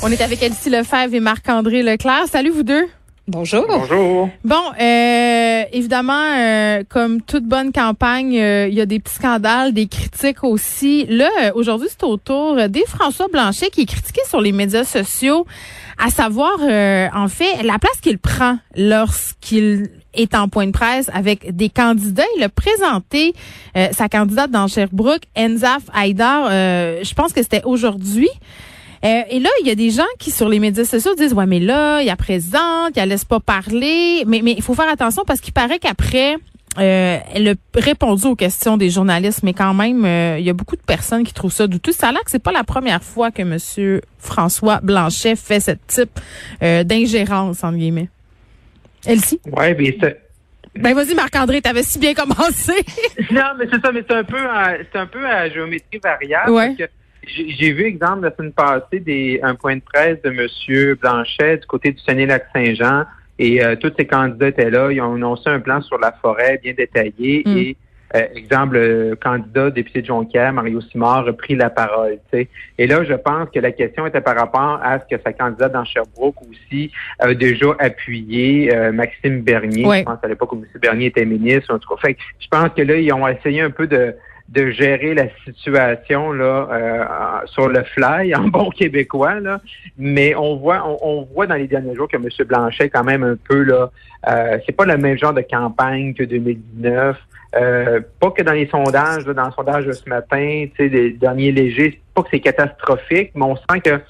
On est avec Elsie Lefebvre et Marc-André Leclerc. Salut vous deux. Bonjour. Bonjour. Bon, euh, évidemment, euh, comme toute bonne campagne, euh, il y a des petits scandales, des critiques aussi. Là, euh, aujourd'hui, c'est au tour des François Blanchet qui est critiqué sur les médias sociaux, à savoir, en fait, la place qu'il prend lorsqu'il est en point de presse avec des candidats. Il a présenté sa candidate dans Sherbrooke, Enzaf Haïdar, je pense que c'était aujourd'hui. Euh, et là, il y a des gens qui, sur les médias sociaux, disent, ouais, mais là, il y a présente, il laisse pas parler. Mais mais il faut faire attention parce qu'il paraît qu'après, euh, elle a répondu aux questions des journalistes, mais quand même, euh, il y a beaucoup de personnes qui trouvent ça douteux. Ça a l'air que c'est pas la première fois que Monsieur François Blanchet fait ce type euh, d'ingérence, entre guillemets. Elsie? Ouais, mais c'est... Ben vas-y Marc-André, t'avais si bien commencé. non, mais c'est ça, mais c'est un peu, c'est un peu à géométrie variable. Ouais. J'ai vu, exemple, la semaine passée, des, un point de presse de M. Blanchet du côté du Saguenay-Lac-Saint-Jean. Et euh, tous ces candidats étaient là. Ils ont annoncé un plan sur la forêt bien détaillé. Mm. Et, euh, exemple, le candidat député de Jonquière, Mario Simard, a pris la parole. Et là, je pense que la question était par rapport à ce que sa candidate dans Sherbrooke aussi a déjà appuyé euh, Maxime Bernier. Je pense à l'époque où M. Bernier était ministre. En tout cas, fait, je pense que là, ils ont essayé un peu de de gérer la situation là euh, sur le fly en bon québécois là mais on voit on, voit dans les derniers jours que M. Blanchet quand même un peu là euh, c'est pas le même genre de campagne que 2019 euh, pas que dans les sondages dans le sondage de ce matin tu sais les derniers légers pas que c'est catastrophique mais on sent que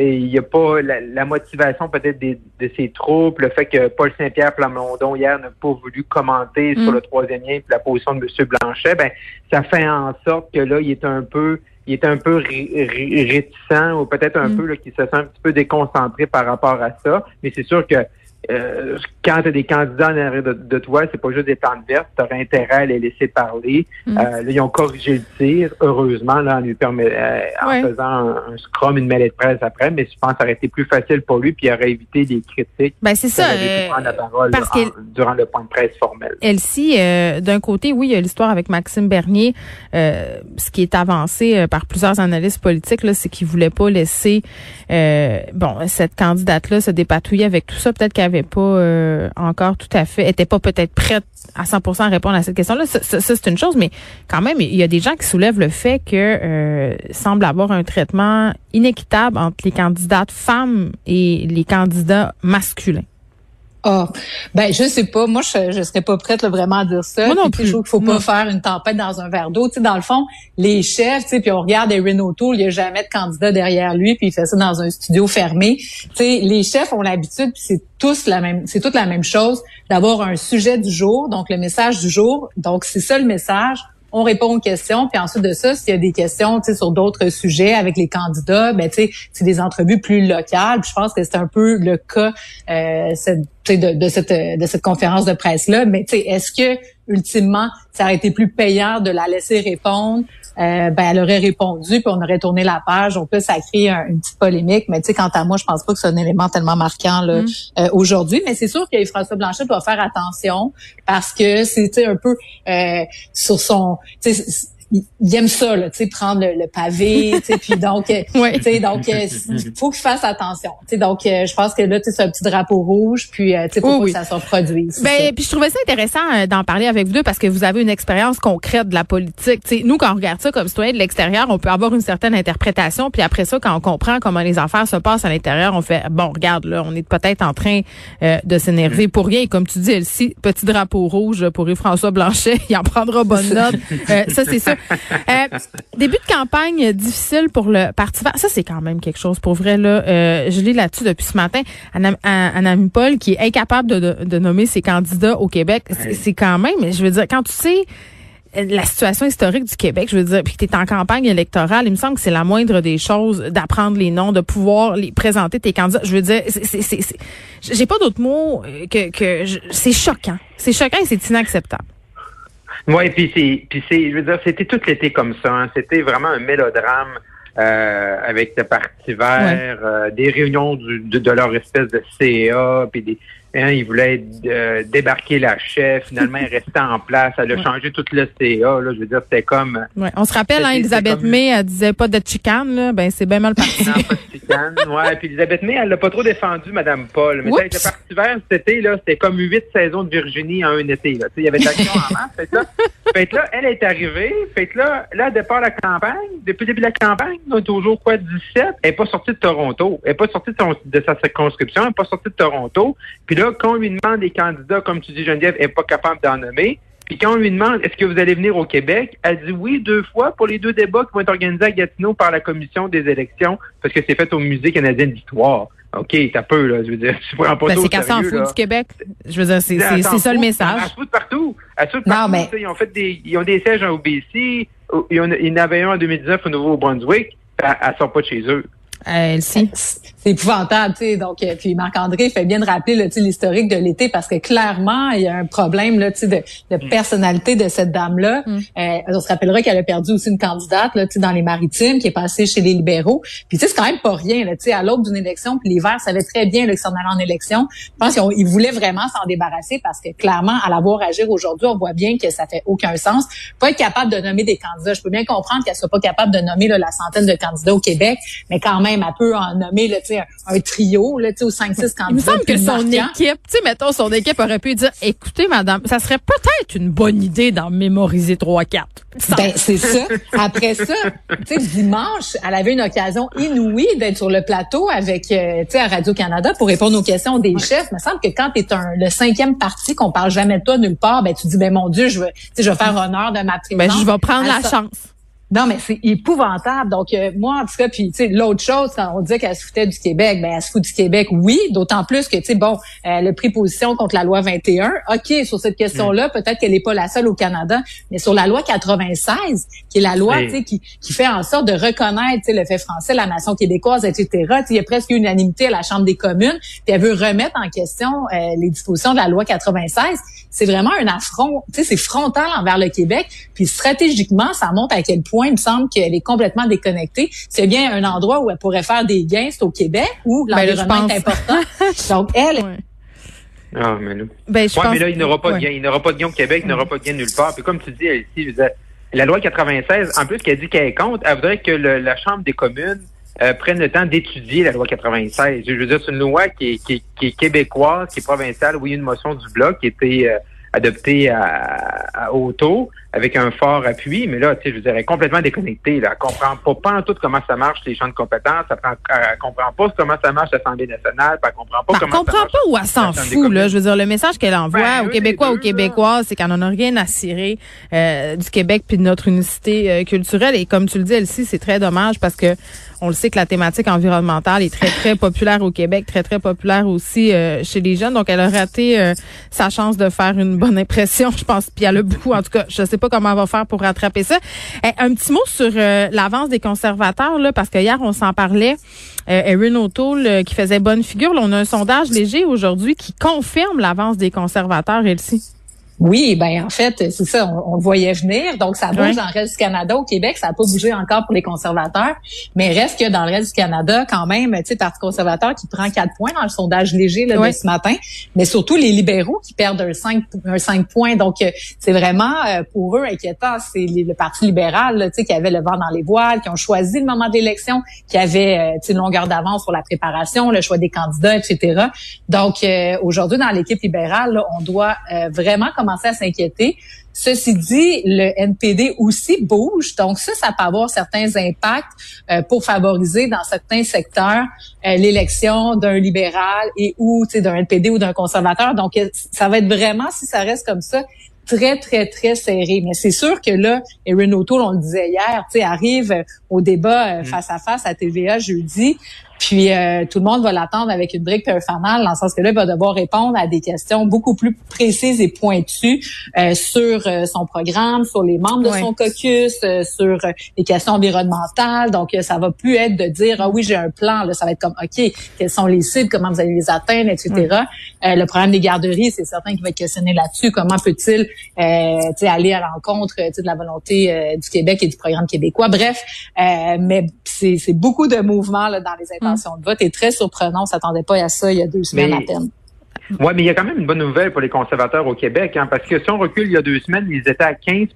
il n'y a pas la, motivation peut-être de ses troupes, le fait que Paul Saint-Pierre Plamondon hier n'a pas voulu commenter sur mm. le troisième lien puis la position de M. Blanchet, ben ça fait en sorte que là, il est un peu il est un peu réticent ou peut-être un mm. peu qu'il se sent un petit peu déconcentré par rapport à ça. Mais c'est sûr que euh, quand tu as des candidats en arrière de, toi, c'est pas juste des plantes vertes, tu aurais intérêt à les laisser parler. Mm. Euh, là, ils ont corrigé le tir, heureusement, là, en lui permet, euh, en faisant un, scrum, une mêlée de presse après, mais je pense que ça aurait été plus facile pour lui, puis il aurait évité des critiques. Ben, c'est ça. la parole parce durant le point de presse formel. Elsie, d'un côté, oui, il y a l'histoire avec Maxime Bernier. ce qui est avancé par plusieurs analystes politiques, là, c'est qu'il voulait pas laisser bon cette candidate-là se dépatouiller avec tout ça. Peut-être qu'elle avait pas euh, encore tout à fait, était pas peut-être prête à 100% à répondre à cette question-là. Ça, c'est une chose, mais quand même, il y a des gens qui soulèvent le fait que euh, semble avoir un traitement inéquitable entre les candidates femmes et les candidats masculins. Ah, ben je sais pas. Moi, je, je serais pas prête vraiment à dire ça. Moi non plus. Je trouve qu'il faut pas faire une tempête dans un verre d'eau. Tu sais, dans le fond, les chefs, tu sais, puis on regarde Erin O'Toole, il y a jamais de candidat derrière lui, puis il fait ça dans un studio fermé. Tu sais, les chefs ont l'habitude, puis c'est tous la même, c'est toute la même chose, d'avoir un sujet du jour, donc le message du jour. Donc c'est ça le message on répond aux questions, puis ensuite de ça, s'il y a des questions sur d'autres sujets avec les candidats, ben c'est des entrevues plus locales. je pense que c'est un peu le cas euh, de, cette, de cette conférence de presse-là. Mais est-ce que ultimement, ça aurait été plus payant de la laisser répondre euh, ben elle aurait répondu, puis on aurait tourné la page. On peut ça crée une petite polémique, mais tu sais, quant à moi, je pense pas que c'est un élément tellement marquant là, mm. euh, aujourd'hui. Mais c'est sûr que François Blanchet doit faire attention parce que c'est un peu euh, sur son il aime ça, là, tu sais, prendre le, pavé, tu sais, puis donc, euh, tu sais, donc, il euh, faut que je fasse attention, tu sais, donc, euh, je pense que là, tu sais, c'est un petit drapeau rouge, puis, tu sais, pour que ça se reproduise. Ben, puis je trouvais ça intéressant d'en parler avec vous deux parce que vous avez une expérience concrète de la politique. Tu sais, nous, quand on regarde ça comme citoyen de l'extérieur, on peut avoir une certaine interprétation, puis après ça, quand on comprend comment les affaires se passent à l'intérieur, on fait, bon, regarde, là, on est peut-être en train de s'énerver pour rien. Et comme tu dis, Elsie, petit drapeau rouge pour Yves-François Blanchet, il en prendra bonne note. ça, c'est ça. Euh, début de campagne difficile pour le Parti vert. Ça, c'est quand même quelque chose pour vrai. Là. Euh, je lis là-dessus depuis ce matin. Anna, Paul, qui est incapable de, nommer ses candidats au Québec. C'est quand même, je veux dire, quand tu sais la situation historique du Québec, je veux dire, puis que tu es en campagne électorale, il me semble que c'est la moindre des choses d'apprendre les noms, de pouvoir les présenter tes candidats. Je veux dire, j'ai pas d'autres mots que, que c'est choquant. C'est choquant et c'est inacceptable. Oui, puis c'est, je veux dire, c'était tout l'été comme ça. Hein. C'était vraiment un mélodrame euh, avec le Parti vert, euh, des réunions du, de, leur espèce de CA, puis des, Hein, il voulait euh, débarquer la chef. Finalement, elle restait en place. Elle a changé tout le CA. Là, je veux dire, c'était comme. Ouais. On se rappelle, hein, Elisabeth May, elle disait pas de chicane. Là. Ben, c'est bien mal parti. non, pas de chicane. Ouais. Puis Elisabeth May, elle l'a pas trop défendu, Madame Paul. Mais avec le Parti vert été, là, c'était comme huit saisons de Virginie en un été. Là. Il y avait de l'action en masse. Fait là, fait là, elle est arrivée. Fait là, là, départ la campagne, depuis le début de la campagne, toujours quoi, 17. Elle n'est pas sortie de Toronto. Elle n'est pas sortie de, son, de sa circonscription. Elle n'est pas sortie de Toronto. Puis là, quand on lui demande des candidats, comme tu dis, Geneviève, elle n'est pas capable d'en nommer. Puis quand on lui demande est-ce que vous allez venir au Québec, elle dit oui deux fois pour les deux débats qui vont être organisés à Gatineau par la commission des élections parce que c'est fait au Musée canadien d'histoire. OK, t'as peu, là. Je veux dire, tu prends pas ben, C'est qu'elle s'en fout du Québec. Je veux dire, c'est, ça le message. Elle se fout partout. Elle se fout partout. Non, mais... Ils ont fait des, ils ont des sièges en OBC. En, ils en avaient un en 2019 au Nouveau-Brunswick. Elle, elle sort pas de chez eux. Euh, c'est épouvantable, tu sais. Donc, euh, puis Marc-André fait bien de rappeler l'historique de l'été parce que clairement, il y a un problème là, de, de, mm. personnalité de cette dame-là. Mm. Euh, on se rappellera qu'elle a perdu aussi une candidate là, dans les Maritimes qui est passée chez les libéraux. Puis tu sais, c'est quand même pas rien là, à l'aube d'une élection. Puis les Verts savaient très bien là, que s'en allait en élection. Je pense qu'ils voulaient vraiment s'en débarrasser parce que clairement, à la voir agir aujourd'hui, on voit bien que ça fait aucun sens. Pas être capable de nommer des candidats. Je peux bien comprendre qu'elle soit pas capable de nommer là, la centaine de candidats au Québec, mais quand même même, elle peut en nommer là, un, un trio là, aux 5-6 candidats. Il me semble que son équipe, tu sais, mettons, son équipe aurait pu dire, écoutez, madame, ça serait peut-être une bonne idée d'en mémoriser 3-4. Ben, c'est ça. Après ça, tu sais, dimanche, elle avait une occasion inouïe d'être sur le plateau avec, euh, tu sais, à Radio-Canada pour répondre aux questions des chefs. Il me semble que quand tu es un, le cinquième parti, qu'on parle jamais de toi nulle part, ben, tu dis, ben, mon Dieu, je veux, je vais faire honneur de ma présence. Ben, je vais prendre la chance. Non, mais c'est épouvantable. Donc, euh, moi, en tout cas, puis, tu sais, l'autre chose, quand on disait qu'elle se foutait du Québec, ben elle se fout du Québec, oui, d'autant plus que, tu sais, bon, elle a pris position contre la loi 21. OK, sur cette question-là, mm. peut-être qu'elle n'est pas la seule au Canada, mais sur la loi 96, qui est la loi, tu sais, qui, qui fait en sorte de reconnaître, tu sais, le fait français, la nation québécoise, etc. Il y a presque unanimité à la Chambre des communes, puis elle veut remettre en question euh, les dispositions de la loi 96. C'est vraiment un affront, tu sais, c'est frontal envers le Québec, puis stratégiquement, ça montre à quel point il me semble qu'elle est complètement déconnectée. C'est bien un endroit où elle pourrait faire des gains, c'est au Québec, où ben, l'environnement est important. Donc, elle... Ah, mais, là. Ben, mais là, il n'aura pas de gain. Il n'aura pas de gain au Québec, il n'aura pas de gain nulle part. Puis comme tu dis, ici, la loi 96, en plus qu'elle dit qu'elle est contre, elle voudrait que la Chambre des communes euh, prenne le temps d'étudier la loi 96. Je veux dire, c'est une loi qui est, qui, est, québécoise, qui est provinciale. Oui, une motion du bloc qui était euh, adoptée à, à auto avec un fort appui, mais là, tu sais, je dirais complètement déconnectée. Là. Elle comprend pas, pas en tout comment ça marche les champs de compétences. Elle, elle comprend pas comment ça marche l'Assemblée nationale. Elle comprend pas comment comprend pas où elle s'en fout. Là. Je veux dire, le message qu'elle envoie ben, aux Québécois, aux Québécoises, c'est qu'elle n'en a rien à cirer euh, du Québec puis de notre unicité euh, culturelle. Et comme tu le dis, Elsie, c'est très dommage parce que on le sait que la thématique environnementale est très, très populaire au Québec, très, très populaire aussi euh, chez les jeunes. Donc, elle a raté sa chance de faire une bonne impression, je pense. Puis elle a beaucoup, en tout cas, je sais pas comment on va faire pour rattraper ça. Eh, un petit mot sur euh, l'avance des conservateurs, là, parce que hier, on s'en parlait. Euh, Erin O'Toole euh, qui faisait bonne figure. on a un sondage léger aujourd'hui qui confirme l'avance des conservateurs, Elsie. Oui, ben en fait, c'est ça, on, le voyait venir. Donc, ça bouge dans le reste du Canada. Au Québec, ça n'a pas bougé encore pour les conservateurs, mais reste que dans le reste du Canada, quand même, tu sais, Parti conservateur qui prend quatre points dans le sondage léger là, de ce matin, mais surtout les libéraux qui perdent un 5, un 5 points. Donc, euh, c'est vraiment euh, pour eux inquiétant. C'est le Parti libéral, tu sais, qui avait le vent dans les voiles, qui ont choisi le moment d'élection, qui avait, euh, une longueur d'avance sur la préparation, le choix des candidats, etc. Donc, aujourd'hui, dans l'équipe libérale, on doit vraiment, comme à s'inquiéter. Ceci dit, le NPD aussi bouge, donc ça, ça peut avoir certains impacts euh, pour favoriser dans certains secteurs euh, l'élection d'un libéral et ou d'un NPD ou d'un conservateur. Donc, euh, ça va être vraiment, si ça reste comme ça, très, très, très serré. Mais c'est sûr que là, Erin O'Toole, on le disait hier, arrive au débat mm. face à face à TVA jeudi. Puis euh, tout le monde va l'attendre avec une brique et un fanal, dans le sens que là, il va devoir répondre à des questions beaucoup plus précises et pointues euh, sur euh, son programme, sur les membres de son caucus, sur les questions environnementales. Donc, ça va plus être de dire ah oui, j'ai un plan. Là, ça va être comme OK, quelles sont les cibles, comment vous allez les atteindre, etc. le problème des garderies, c'est certain qu'il va être questionné là-dessus. Comment peut-il aller à l'encontre de la volonté du Québec et du programme québécois? Bref, mais c'est beaucoup de mouvements là, dans les de vote est très surprenant. On s'attendait pas à ça il y a deux semaines à peine. Oui, mais il y a quand même une bonne nouvelle pour les conservateurs au Québec, hein, parce que si on recule il y a deux semaines, ils étaient à 15%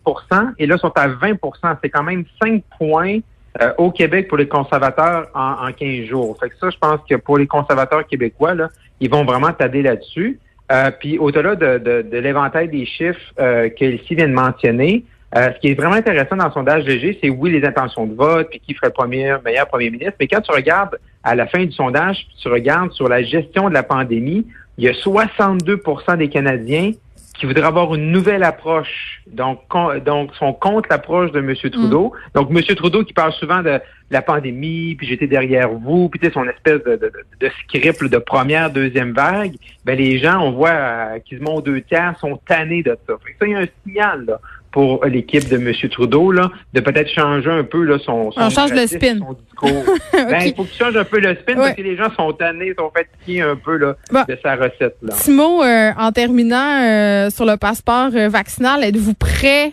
et là, ils sont à 20% C'est quand même 5 points euh, au Québec pour les conservateurs en, en 15 jours. Fait que ça, je pense que pour les conservateurs québécois, là, ils vont vraiment t'aider là-dessus. Euh, puis au-delà de, de, de l'éventail des chiffres euh, qu'Elsie vient de mentionner, euh, ce qui est vraiment intéressant dans le sondage léger, c'est oui, les intentions de vote, puis qui ferait le premier, meilleur premier ministre. Mais quand tu regardes à la fin du sondage, tu regardes sur la gestion de la pandémie, il y a 62% des Canadiens qui voudraient avoir une nouvelle approche. Donc, donc sont contre l'approche de M. Trudeau. Mm. Donc, M. Trudeau qui parle souvent de la pandémie, puis j'étais derrière vous, puis tu sais, son espèce de, de, de, script de première, deuxième vague, ben les gens, on voit euh, qu'ils se montent deux tiers, sont tannés de ça. Fait ça, il y a un signal là, pour l'équipe de M. Trudeau, là, de peut-être changer un peu là, son, son, On change le spin. son discours. ben, il faut que tu changes un peu le spin parce que les gens sont tannés, sont fatigués un peu là, de sa recette. Là. Petit mot euh, en terminant euh, sur le passeport euh, vaccinal. Êtes-vous prêt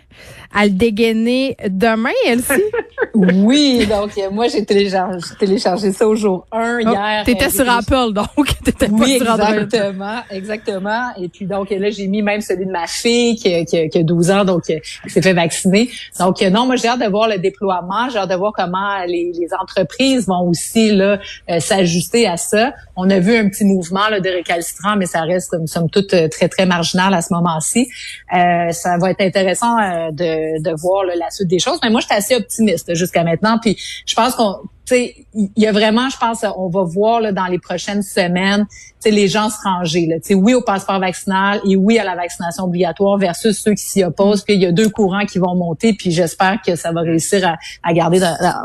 à le dégainer demain, Elsie? oui, donc moi j'ai téléchargé, téléchargé ça au jour 1 oh, hier. T'étais sur Apple, donc t'étais pas oui, sur Android. exactement, exactement. Et puis donc là j'ai mis même celui de ma fille qui, qui, qui a 12 ans, donc qui s'est fait vacciner. Donc non, moi j'ai hâte de voir le déploiement, j'ai hâte de voir comment les, les entreprises vont aussi là euh, s'ajuster à ça. On a vu un petit mouvement là, de récalcitrant, mais ça reste somme toute très très marginal à ce moment-ci. Euh, ça va être intéressant euh, de de, voir la suite des choses. Mais moi, je suis assez optimiste jusqu'à maintenant. Puis je pense qu'on, tu sais, il y a vraiment, je pense, on va voir là, dans les prochaines semaines, tu les gens se ranger. Là, oui au passeport vaccinal et oui à la vaccination obligatoire versus ceux qui s'y opposent. Puis il y a deux courants qui vont monter. Puis j'espère que ça va réussir à, garder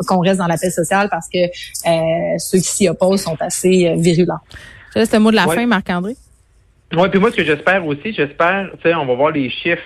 qu'on reste dans la paix sociale parce que euh, ceux qui s'y opposent sont assez euh, virulents. C'est le mot de la fin, Marc-André. Oui, puis moi, ce que j'espère aussi, j'espère, tu sais, on va voir les chiffres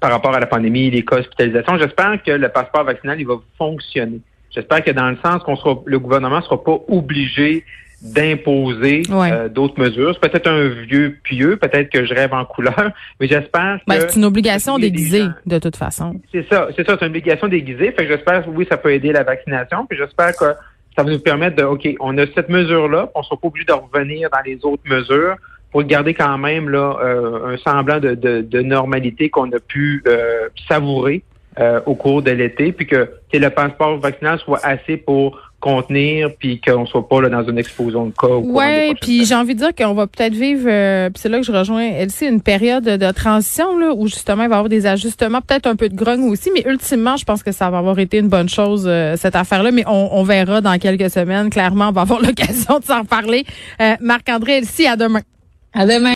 par rapport à la pandémie, les cas d'hospitalisation. J'espère que le passeport vaccinal, il va fonctionner. J'espère que dans le sens qu'on sera, le gouvernement ne sera pas obligé d'imposer euh, d'autres mesures. C'est peut-être un vieux pieux, peut-être que je rêve en couleur, mais j'espère ben, que... c'est une obligation déguisée, de toute façon. C'est ça, c'est ça, c'est une obligation déguisée. Fait que j'espère, oui, ça peut aider la vaccination, puis j'espère que ça va nous permettre de, OK, on a cette mesure-là, on ne sera pas obligé de revenir dans les autres mesures pour garder quand même là euh, un semblant de, de, normalité qu'on a pu euh, savourer euh, au cours de l'été, puis que, le passeport vaccinal soit assez pour contenir puis qu'on soit pas là dans une explosion de cas. Oui, puis j'ai envie de dire qu'on va peut-être vivre, puis c'est là que je rejoins Elsie, une période de transition là, où justement il va y avoir des ajustements, peut-être un peu de grogne aussi, mais ultimement, je pense que ça va avoir été une bonne chose cette affaire-là, mais on, on, verra dans quelques semaines. Clairement, on va avoir l'occasion de s'en parler. Marc-André Elsie, à demain. À demain.